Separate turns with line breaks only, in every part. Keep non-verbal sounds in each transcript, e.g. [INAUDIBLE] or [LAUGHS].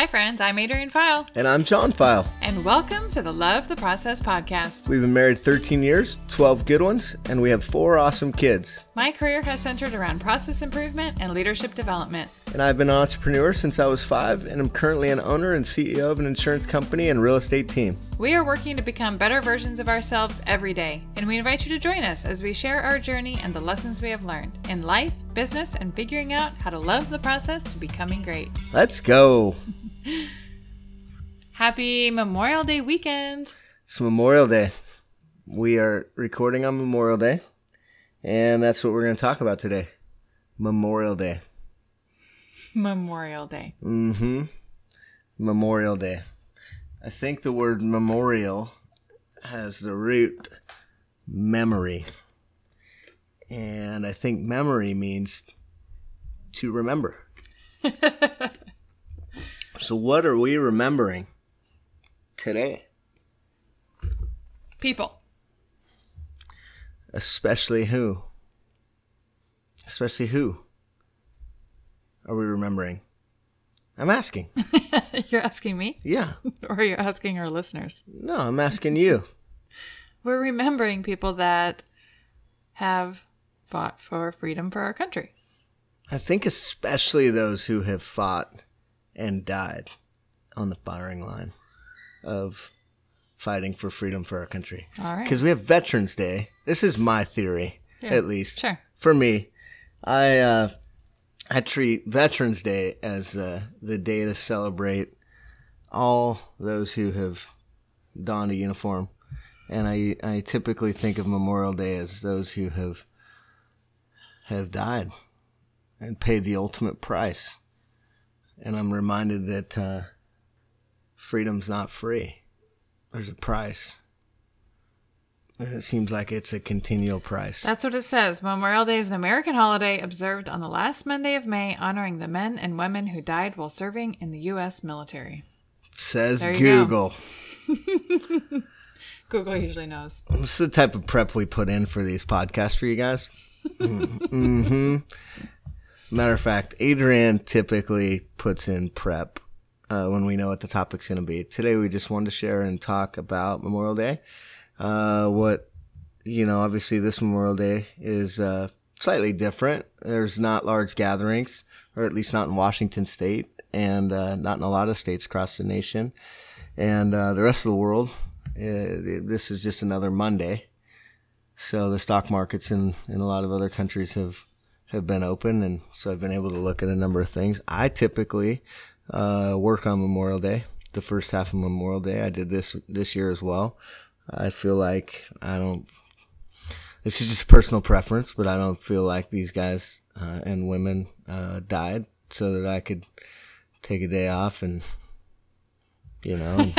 Hi, friends. I'm Adrian File,
And I'm John File.
and welcome to the Love the Process podcast.
We've been married 13 years, 12 good ones, and we have four awesome kids.
My career has centered around process improvement and leadership development.
And I've been an entrepreneur since I was five, and I'm currently an owner and CEO of an insurance company and real estate team.
We are working to become better versions of ourselves every day, and we invite you to join us as we share our journey and the lessons we have learned in life, business, and figuring out how to love the process to becoming great.
Let's go.
Happy Memorial Day weekend!
It's Memorial Day. We are recording on Memorial Day, and that's what we're going to talk about today. Memorial Day.
Memorial Day.
Mm-hmm. Memorial Day. I think the word memorial has the root memory. And I think memory means to remember. [LAUGHS] so what are we remembering today?
People.
Especially who? Especially who are we remembering? I'm asking. [LAUGHS]
You're asking me?
Yeah. [LAUGHS]
Or you're asking our listeners?
No, I'm asking you. [LAUGHS]
We're remembering people that have fought for freedom for our country.
I think especially those who have fought and died on the firing line of fighting for freedom for our country.
All right.
Because we have Veterans Day. This is my theory,
Yeah,
at least.
Sure.
For me, I uh, I treat Veterans Day as uh, the day to celebrate all those who have donned a uniform, and I I typically think of Memorial Day as those who have have died and paid the ultimate price, and I'm reminded that uh, freedom's not free. There's a price. It seems like it's a continual price.
That's what it says. Memorial Day is an American holiday observed on the last Monday of May, honoring the men and women who died while serving in the U.S. military.
Says
There you
Google. [LAUGHS]
Google usually knows.
What's the type of prep we put in for these podcasts for you guys? [LAUGHS] mm-hmm. Matter of fact, Adrian typically puts in prep uh, when we know what the topic's going to be. Today, we just wanted to share and talk about Memorial Day. Uh, what, you know, obviously this Memorial Day is uh, slightly different. There's not large gatherings, or at least not in Washington State, and uh, not in a lot of states across the nation. And uh, the rest of the world, uh, this is just another Monday. So the stock markets in, in a lot of other countries have, have been open, and so I've been able to look at a number of things. I typically uh, work on Memorial Day, the first half of Memorial Day. I did this this year as well. I feel like I don't. This is just personal preference, but I don't feel like these guys uh, and women uh, died so that I could take a day off and, you know,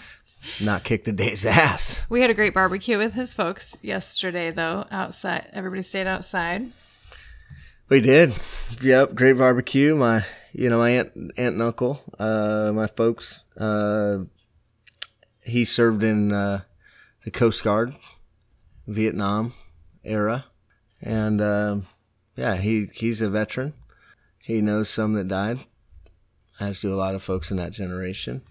[LAUGHS] not kick the day's ass.
We had a great barbecue with his folks yesterday, though, outside. Everybody stayed outside.
We did. Yep, great barbecue. My, you know, my aunt, aunt and uncle, uh, my folks. Uh, he served in uh, the Coast Guard, Vietnam era, and um yeah, he he's a veteran. He knows some that died, as do a lot of folks in that generation.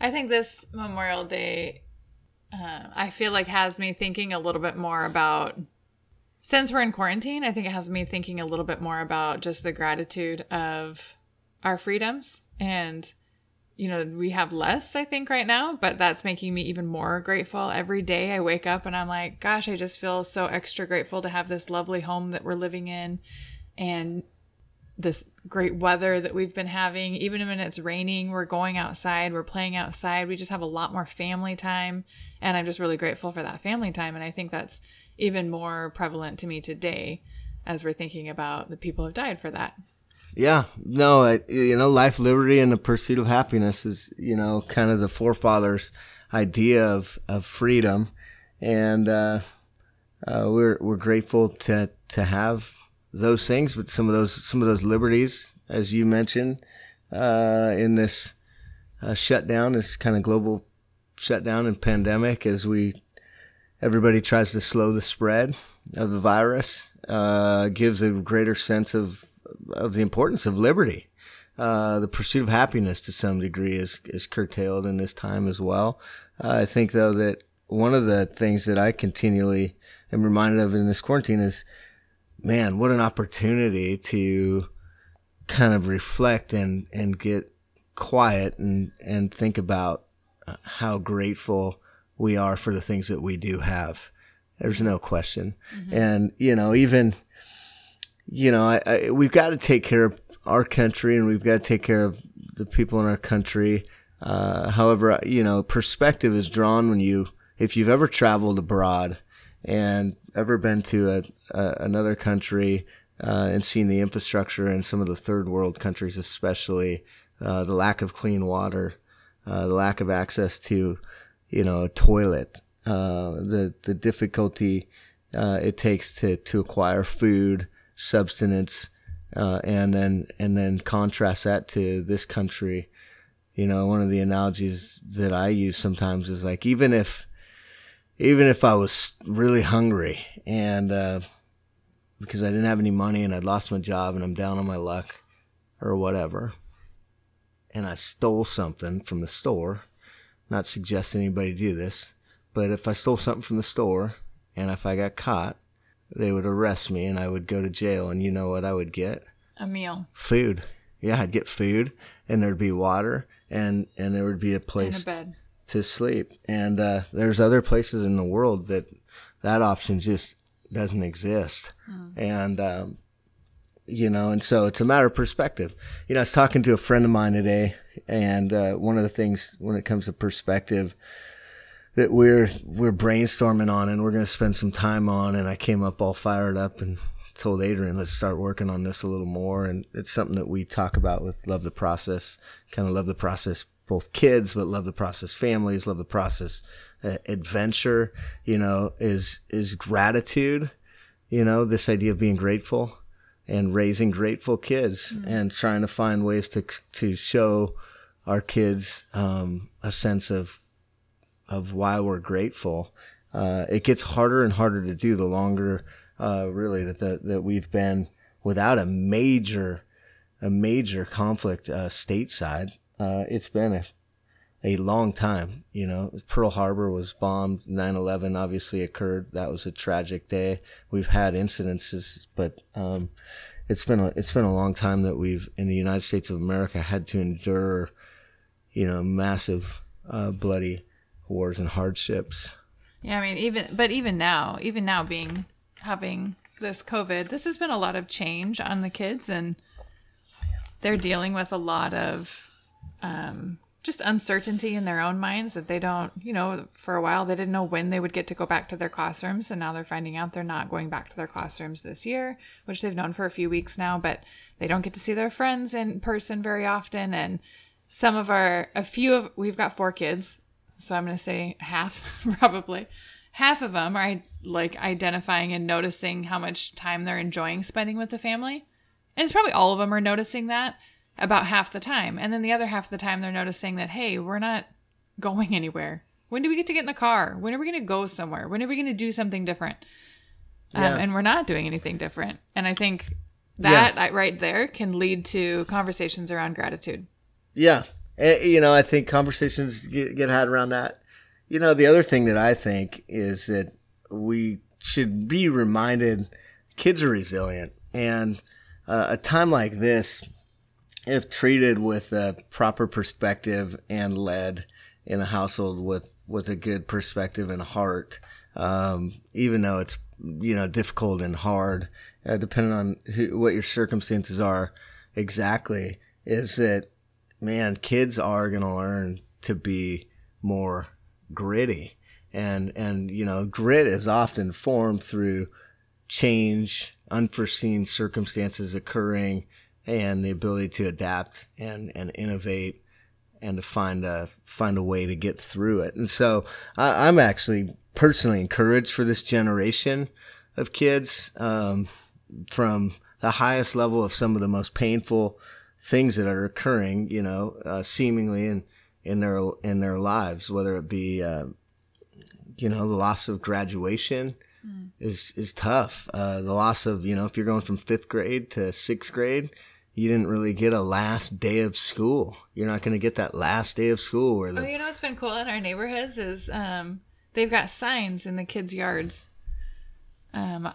I think this Memorial Day, uh, I feel like has me thinking a little bit more about. Since we're in quarantine, I think it has me thinking a little bit more about just the gratitude of our freedoms. And, you know, we have less, I think, right now, but that's making me even more grateful. Every day I wake up and I'm like, gosh, I just feel so extra grateful to have this lovely home that we're living in and this great weather that we've been having. Even when it's raining, we're going outside, we're playing outside. We just have a lot more family time. And I'm just really grateful for that family time. And I think that's even more prevalent to me today as we're thinking about the people who have died for that.
Yeah, no, you know, life, liberty, and the pursuit of happiness is, you know, kind of the forefathers' idea of, of freedom, and uh, uh, we're we're grateful to to have those things, but some of those some of those liberties, as you mentioned, uh, in this uh, shutdown, this kind of global shutdown and pandemic, as we everybody tries to slow the spread of the virus, uh, gives a greater sense of of the importance of liberty. uh, the pursuit of happiness to some degree is is curtailed in this time as well. Uh, I think though that one of the things that I continually am reminded of in this quarantine is, man, what an opportunity to kind of reflect and and get quiet and and think about uh, how grateful we are for the things that we do have. There's no question, mm-hmm. and you know even you know I, I, we've got to take care of our country and we've got to take care of the people in our country. Uh, however, you know, perspective is drawn when you, if you've ever traveled abroad and ever been to a, a another country uh, and seen the infrastructure in some of the third world countries, especially uh, the lack of clean water, uh, the lack of access to, you know, toilet, uh, the the difficulty uh, it takes to to acquire food, substance, uh, and then and then contrast that to this country. You know, one of the analogies that I use sometimes is like even if even if I was really hungry and uh, because I didn't have any money and I'd lost my job and I'm down on my luck or whatever, and I stole something from the store, not suggesting anybody do this, but if I stole something from the store and if I got caught, they would arrest me and I would go to jail. And you know what I would get?
A meal.
Food. Yeah, I'd get food and there'd be water and, and there would be a place
a
to sleep. And uh, there's other places in the world that that option just doesn't exist. Mm. And, um, you know, and so it's a matter of perspective. You know, I was talking to a friend of mine today, and uh, one of the things when it comes to perspective, that we're we're brainstorming on and we're going to spend some time on and I came up all fired up and told Adrian let's start working on this a little more and it's something that we talk about with love the process kind of love the process both kids but love the process families love the process uh, adventure you know is is gratitude you know this idea of being grateful and raising grateful kids mm-hmm. and trying to find ways to to show our kids um, a sense of of why we're grateful. Uh, it gets harder and harder to do the longer, uh, really that the, that we've been without a major, a major conflict uh, stateside. Uh, it's been a, a long time. You know, Pearl Harbor was bombed. 9/11 obviously occurred. That was a tragic day. We've had incidences, but um, it's been a, it's been a long time that we've in the United States of America had to endure, you know, massive, uh, bloody wars and hardships.
Yeah, I mean, even but even now, even now being having this COVID, this has been a lot of change on the kids, and they're dealing with a lot of um, just uncertainty in their own minds that they don't, you know, for a while they didn't know when they would get to go back to their classrooms, and now they're finding out they're not going back to their classrooms this year, which they've known for a few weeks now, but they don't get to see their friends in person very often, and some of our a few of we've got four kids so I'm going to say half, [LAUGHS] probably. Half of them are like identifying and noticing how much time they're enjoying spending with the family. And it's probably all of them are noticing that about half the time. And then the other half of the time, they're noticing that, hey, we're not going anywhere. When do we get to get in the car? When are we going to go somewhere? When are we going to do something different? Um, yeah. Um, and we're not doing anything different. And I think that yeah. right there can lead to conversations around gratitude.
Yeah, and, you know, I think conversations get, get had around that. You know, the other thing that I think is that we should be reminded kids are resilient. And uh, a time like this, if treated with a proper perspective and led in a household with, with a good perspective and heart, um, even though it's, you know, difficult and hard, uh, depending on who, what your circumstances are exactly, is that man, kids are going to learn to be more gritty. And, and, you know, grit is often formed through change, unforeseen circumstances occurring, and the ability to adapt and, and innovate and to find a, find a way to get through it. And so I, am actually personally encouraged for this generation of kids, um, from the highest level of some of the most painful things that are occurring, you know, uh, seemingly in in their in their lives, whether it be uh, you know the loss of graduation mm. is is tough. Uh, the loss of you know if you're going from fifth grade to sixth grade, you didn't really get a last day of school. You're not going to get that last day of school where the
Oh, you know what's been cool in our neighborhoods is um, they've got signs in the kids' yards. Um,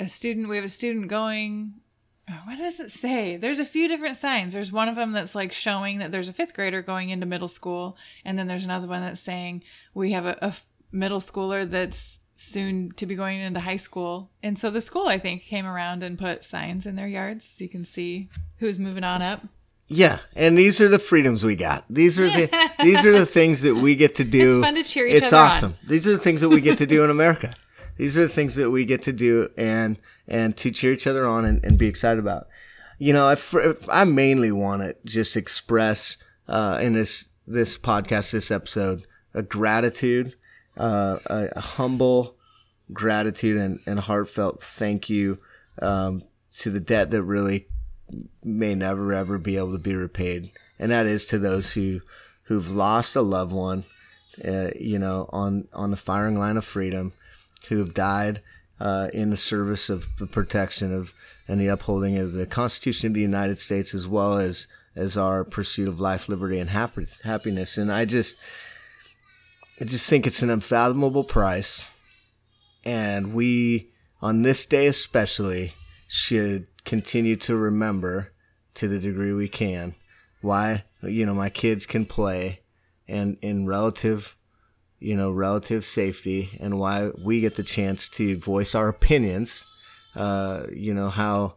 a student, we have a student going. Oh, What does it say? There's a few different signs. There's one of them that's like showing that there's a fifth grader going into middle school, and then there's another one that's saying we have a, middle schooler that's soon to be going into high school. And so the school, I think, came around and put signs in their yards so you can see who's moving on up.
Yeah, and these are the freedoms we got. These are the [LAUGHS] these are the things that we get to do.
It's fun to cheer each
It's
other on.
It's awesome. These are the things that we get to do in America. These are the things that we get to do and and to cheer each other on and, and be excited about. You know, I I mainly want to just express uh, in this this podcast, this episode, a gratitude, uh, a, a humble gratitude and, and heartfelt thank you um, to the debt that really may never ever be able to be repaid, and that is to those who who've lost a loved one, uh, you know, on on the firing line of freedom, who have died uh, in the service of the protection of and the upholding of the Constitution of the United States, as well as as our pursuit of life, liberty, and happiness. And I just, I just think it's an unfathomable price, and we on this day especially should continue to remember to the degree we can why you know my kids can play and in relative you know relative safety and why we get the chance to voice our opinions uh you know how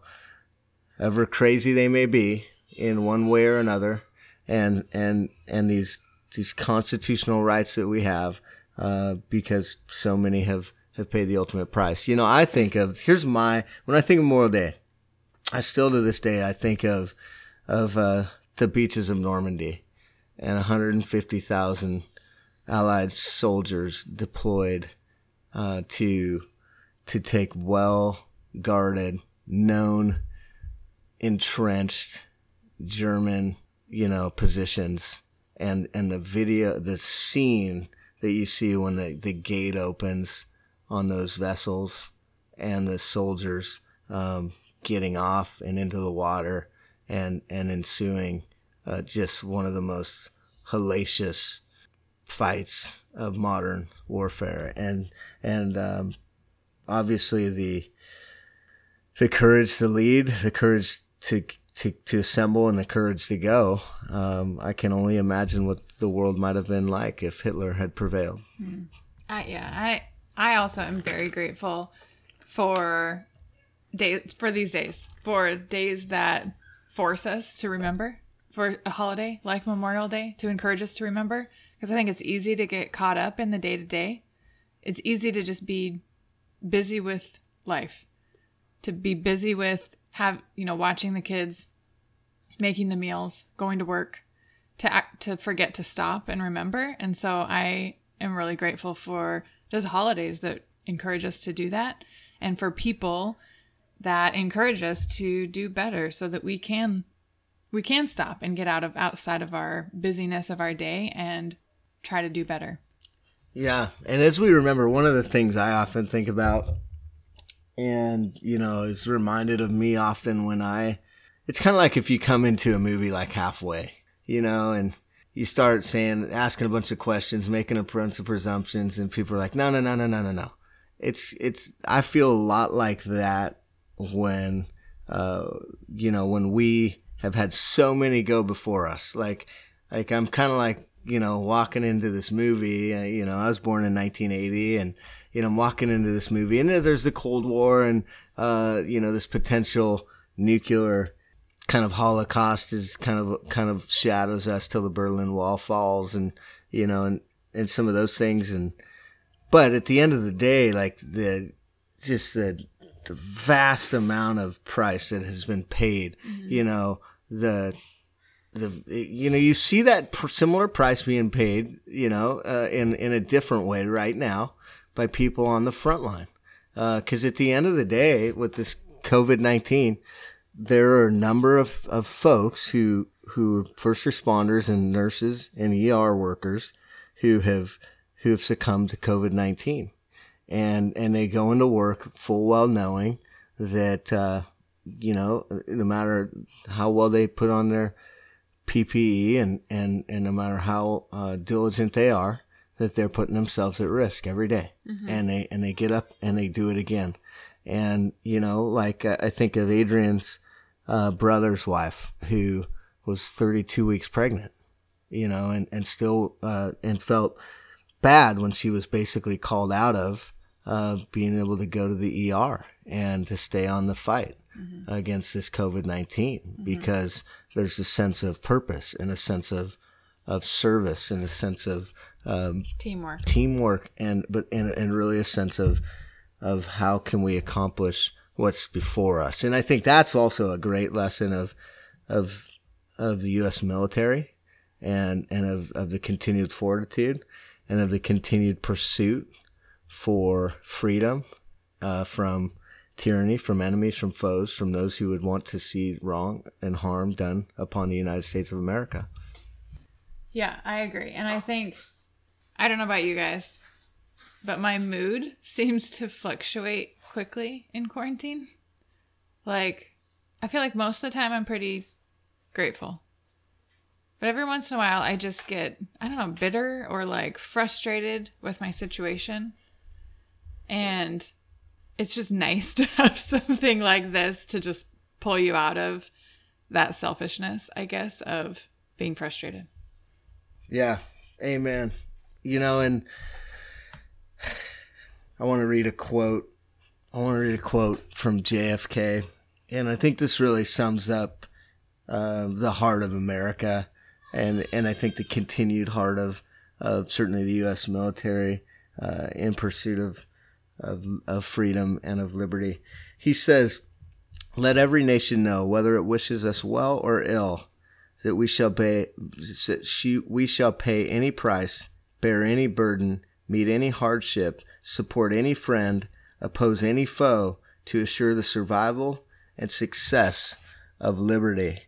ever crazy they may be in one way or another. And and and these these constitutional rights that we have uh because so many have have paid the ultimate price. You know i think of here's my when i think of memorial day I still to this day I think of of uh, the beaches of Normandy and 150,000 Allied soldiers deployed uh, to to take well guarded, known, entrenched German you know positions. And and the video the scene that you see when the, the gate opens on those vessels and the soldiers um, getting off and into the water and and ensuing uh, just one of the most hellacious fights of modern warfare and and um, obviously the the courage to lead the courage to to, to assemble and the courage to go um, I can only imagine what the world might have been like if Hitler had prevailed
I, yeah, I I also am very grateful for day for these days, for days that force us to remember, for a holiday like Memorial Day to encourage us to remember. Because I think it's easy to get caught up in the day to day. It's easy to just be busy with life, to be busy with have you know watching the kids, making the meals, going to work, to act, to forget to stop and remember. And so I am really grateful for just holidays that encourage us to do that and for people that encourage us to do better so that we can we can stop and get out of outside of our busyness of our day and try to do better.
Yeah, and as we remember, one of the things I often think about, and you know, is reminded of me often when I, it's kind of like if you come into a movie like halfway, you know, and you start saying, asking a bunch of questions, making a bunch of presumptions, and people are like, no, no, no, no, no, no, no. It's, it's, I feel a lot like that when, uh, you know, when we have had so many go before us. Like, like I'm kind of like, you know, walking into this movie. Uh, you know, I was born in 1980, and you know, I'm walking into this movie, and there's the Cold War, and uh, you know, this potential nuclear kind of holocaust is kind of kind of shadows us till the Berlin Wall falls, and you know, and and some of those things, and but at the end of the day, like the just the the vast amount of price that has been paid, you know, the the you know you see that similar price being paid you know uh, in in a different way right now by people on the front line. Because at the end of the day with this covid-19 there are a number of, of folks who who first responders and nurses and ER workers who have who have succumbed to covid-19 and and they go into work full well knowing that uh, you know, no matter how well they put on their PPE and, and, and no matter how uh, diligent they are, that they're putting themselves at risk every day. and they and they get up and they do it again. And you know, like uh, I think of Adrian's uh, brother's wife who was 32 weeks pregnant, you know, and and still uh, and felt bad when she was basically called out of uh, being able to go to the ER and to stay on the fight against this COVID 19 because there's a sense of purpose and a sense of of service and a sense of um,
Teamwork.
teamwork and but and, and really a sense of of how can we accomplish what's before us. And i think that's also a great lesson of of of the us military and and of, of the continued fortitude and of the continued pursuit for freedom uh, from tyranny from enemies from foes from those who would want to see wrong and harm done upon the united states of america
Yeah, I agree. And I think, I don't know about you guys, but my mood [LAUGHS] seems to fluctuate quickly in quarantine. Like, I feel like most of the time I'm pretty grateful. But every once in a while, I just get, I don't know, bitter or like frustrated with my situation. And it's just nice [LAUGHS] to have something like this to just pull you out of that selfishness, I guess, of being frustrated.
Yeah, amen. You know, and I want to read a quote. I want to read a quote from JFK, and I think this really sums up uh, the heart of America, and and I think the continued heart of of certainly the U.S. military uh, in pursuit of, of of freedom and of liberty. He says, "Let every nation know, whether it wishes us well or ill." that we shall pay she, we shall pay any price, bear any burden, meet any hardship, support any friend, oppose any foe to assure the survival and success of liberty.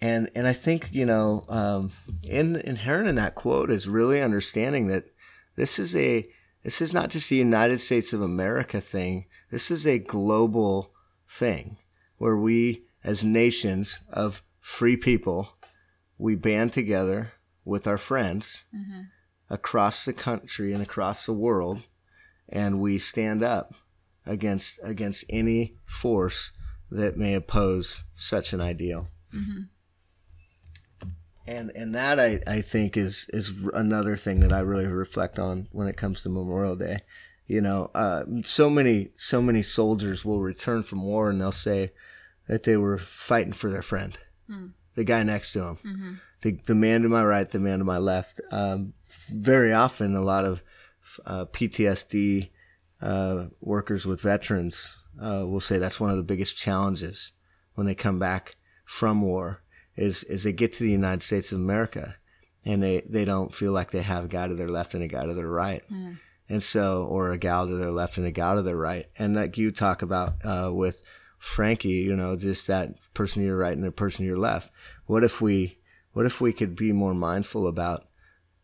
And and I think you know, um, in, inherent in that quote is really understanding that this is a this is not just a United States of America thing. This is a global thing where we, as nations of free people, we band together with our friends mm-hmm. across the country and across the world, and we stand up against against any force that may oppose such an ideal. Mm-hmm. And and that I, I think is is another thing that I really reflect on when it comes to Memorial Day. You know, uh, so many so many soldiers will return from war and they'll say that they were fighting for their friend, the guy next to them, the the man to my right, the man to my left. Um, very often, a lot of uh, PTSD uh, workers with veterans uh, will say that's one of the biggest challenges when they come back from war is is they get to the United States of America and they, they don't feel like they have a guy to their left and a guy to their right. And so, or a gal to their left and a gal to their right. And like you talk about uh, with Frankie, you know, just that person to your right and the person to your left. What if we, what if we could be more mindful about,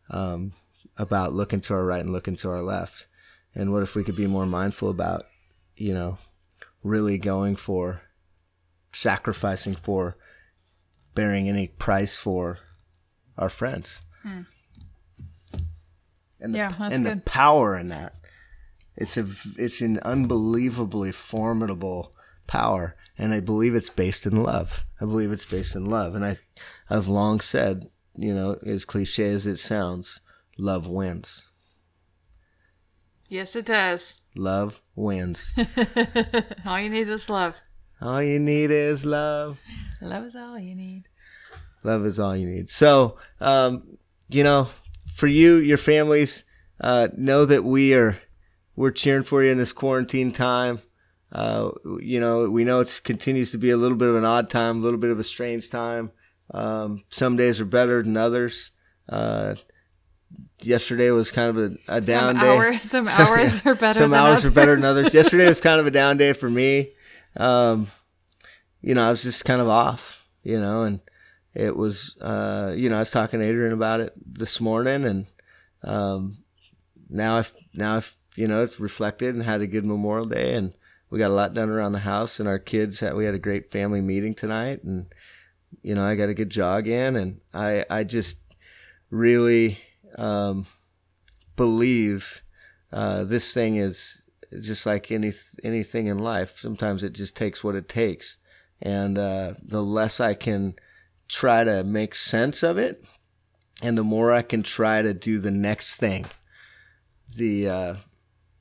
um, about looking to our right and looking to our left? And what if we could be more mindful about, you know, really going for, sacrificing for, bearing any price for our friends? Hmm. And the,
Yeah, that's
and the power in that. It's a it's an unbelievably formidable power, and I believe it's based in love. I believe it's based in love, and I I've long said, you know, as cliche as it sounds, love wins.
Yes, it does.
Love wins. [LAUGHS]
All you need is love.
All you need is love.
Love is all you need.
Love is all you need. So, um, you know, for you, your families, uh, know that we are we're cheering for you in this quarantine time. Uh, you know, we know it continues to be a little bit of an odd time, a little bit of a strange time. Um, some days are better than others. Uh, yesterday was kind of a, a down
Some [LAUGHS]
day.
hours, some hours are better.
Some
than
hours are better than
others.
others. Yesterday was kind of a down day for me. Um, you know, I was just kind of off, you know, and it was, uh, you know, I was talking to Adrian about it this morning and, um, now I've, now I've, you know, it's reflected and had a good Memorial Day and we got a lot done around the house, and our kids. Had, we had a great family meeting tonight, and you know, I got a good jog in, and I I just really um, believe uh, this thing is just like any anything in life. Sometimes it just takes what it takes, and uh, the less I can try to make sense of it, and the more I can try to do the next thing, the uh,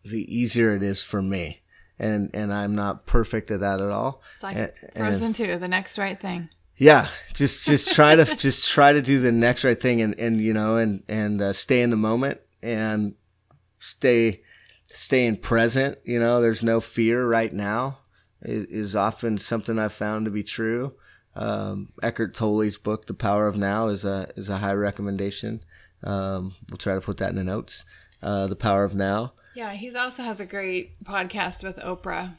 the easier it is for me. And and I'm not perfect at that at all.
It's like
And-
Frozen
and-
2, the next right thing.
yeah, just [LAUGHS] just try to just try to do the next right thing, and and you know, and and uh, stay in the moment, and stay staying present. You know, there's no fear right now. Is, is often something I've found to be true. Um, Eckhart Tolle's book, The Power of Now, is a is a high recommendation. Um, we'll try to put that in the notes. Uh, the Power of Now.
Yeah, he also has a great podcast with Oprah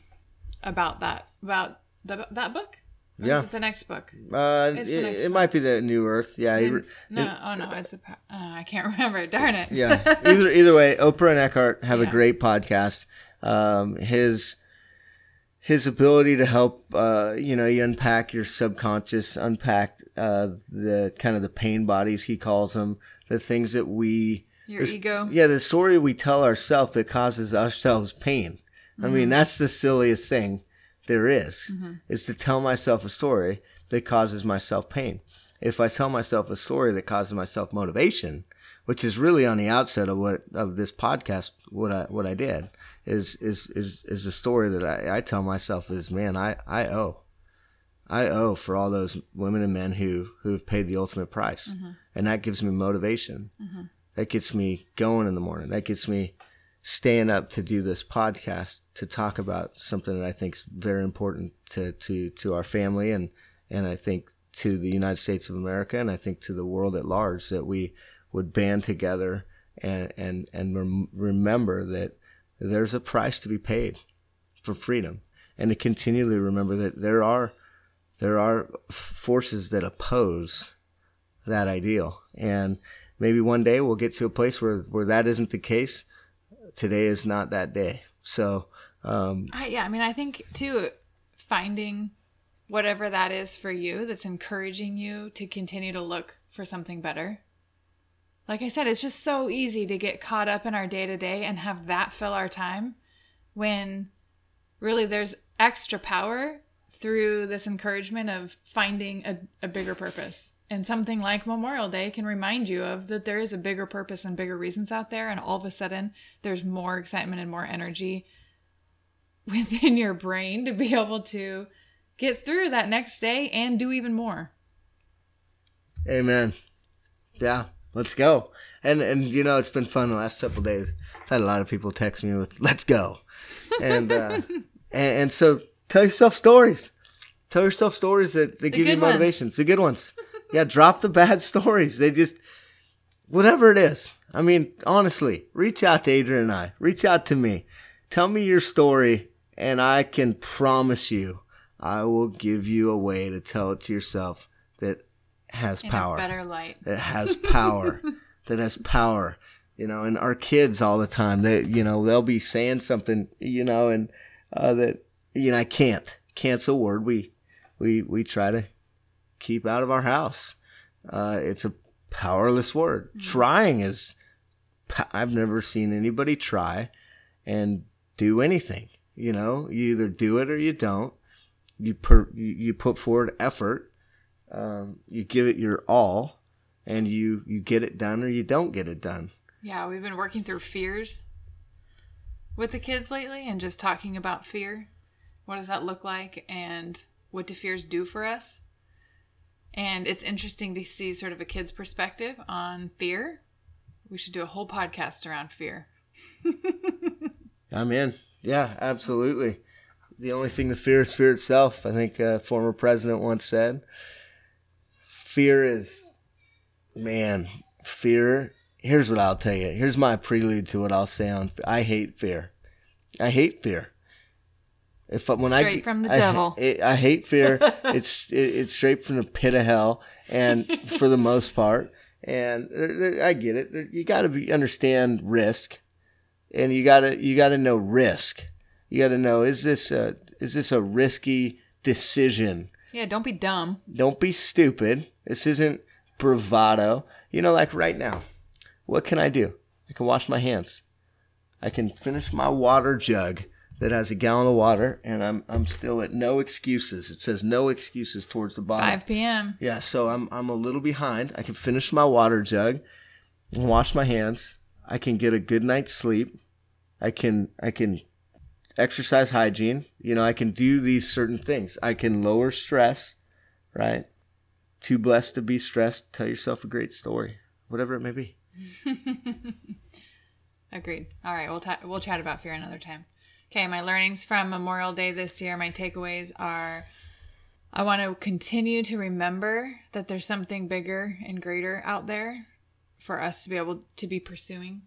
about that about the, that book. Or
Yeah.
is it the next book?
Uh, it,
next
it might be the New Earth. Yeah,
No, oh no, it's a, uh, I can't [LAUGHS] remember. Darn it.
yeah. [LAUGHS] Either either way, Oprah and Eckhart have a great podcast. Um, his his ability to help uh, you know you unpack your subconscious, unpack uh, the kind of the pain bodies he calls them, the things that we
Your ego.
yeah, the story we tell ourselves that causes ourselves pain. I
Mm-hmm.
mean, that's the silliest thing there is, mm-hmm. is to tell myself a story that causes myself pain. If I tell myself a story that causes myself motivation, which is really on the outset of what of this podcast, what I what I did is is is is a story that I, I tell myself is man, I I owe. I owe for all those women and men who who have paid the ultimate price, mm-hmm. and that gives me motivation. Mm-hmm. That gets me going in the morning. That gets me staying up to do this podcast to talk about something that I think is very important to to to our family and and I think to the United States of America and I think to the world at large that we would band together and and and rem- remember that there's a price to be paid for freedom and to continually remember that there are there are forces that oppose that ideal. And maybe one day we'll get to a place where where that isn't the case today is not that day so um
I, yeah, I mean, I think too, finding whatever that is for you that's encouraging you to continue to look for something better. Like I said, it's just so easy to get caught up in our day to day and have that fill our time when really there's extra power through this encouragement of finding a, a bigger purpose. And something like Memorial Day can remind you of that there is a bigger purpose and bigger reasons out there. And all of a sudden, there's more excitement and more energy [LAUGHS] within your brain to be able to get through that next day and do even more.
amen yeah let's go and and you know it's been fun the last couple days i've had a lot of people text me with let's go and uh [LAUGHS] and, and so tell yourself stories tell yourself stories that, that give you
good ones.
motivations the good ones yeah drop the bad [LAUGHS] stories. They just whatever it is. I mean honestly reach out to adrian and i. Reach out to me. Tell me your story and i can promise you i will give you a way to tell it to yourself that has
In
power.
better light.
that has power. [LAUGHS] That has power. You know and our kids all the time that you know they'll be saying something you know and uh, that you know i can't. Can't's a word. We we we try to keep out of our house. Uh, it's a powerless word. Trying is, I've never seen anybody try and do anything you know? You either do it or you don't. You per, you, you put forward effort um, you give it your all and you you get it done or you don't get it done.
Yeah, we've been working through fears with the kids lately and just talking about fear. What does that look like and what do fears do for us? And it's interesting to see sort of a kid's perspective on fear. We should do a whole podcast around fear.
i'm in. Yeah absolutely. The only thing to fear is fear itself i think a former president once said. Fear is man fear here's what i'll tell you. Here's my prelude to what i'll say on i hate fear. I hate fear if I- when I
Straight
get-
from the
I-
devil.
I, I hate fear. [LAUGHS] it's it, it's straight from the pit of hell, and for the most part, and there- there- I get it. There- You got to understand risk, and you got to you got to know risk. You got to know is this a is this a risky decision?
Yeah, don't be dumb.
Don't be stupid. This isn't bravado. You know, like right now, what can I do? I can wash my hands. I can finish my water jug that has a gallon of water, and I'm I'm still at no excuses. It says no excuses towards the bottom.
5 p.m.
Yeah, so I'm I'm a little behind. I can finish my water jug, and wash my hands. I can get a good night's sleep. I can I can exercise hygiene. You know, I can do these certain things. I can lower stress, right? Too blessed to be stressed. Tell yourself a great story, whatever it may be. [LAUGHS]
Agreed. All right, we'll ta- we'll chat about fear another time. Okay, my learnings from Memorial Day this year, my takeaways are I want to continue to remember that there's something bigger and greater out there for us to be able to be pursuing.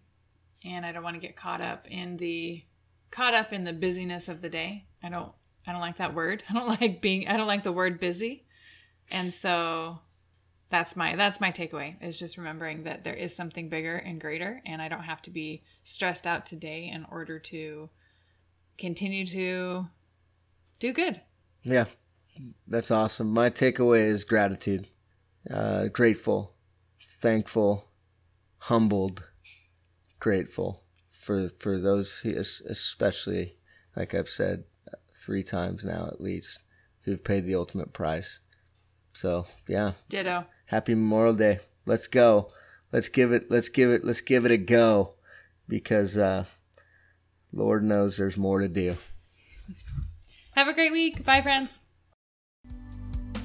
And I don't want to get caught up in the caught up in the busyness of the day. I don't I don't like that word. [LAUGHS] I don't like being I don't like the word busy. And so that's my that's my takeaway is just remembering that there is something bigger and greater and I don't have to be stressed out today in order to continue to do good.
Yeah, that's awesome. My takeaway is gratitude, uh, grateful, thankful, humbled, grateful for for those, especially like I've said three times now at least, who've paid the ultimate price. So yeah,
ditto.
Happy Memorial Day. Let's go. Let's give it. Let's give it. Let's give it a go, because uh, Lord knows there's more to do.
Have a great week. Bye, friends.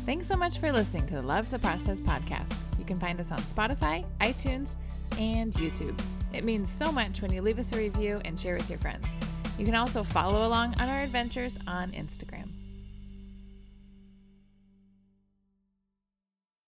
Thanks so much for listening to the Love the Process podcast. You can find us on Spotify, iTunes, and YouTube. It means so much when you leave us a review and share with your friends. You can also follow along on our adventures on Instagram.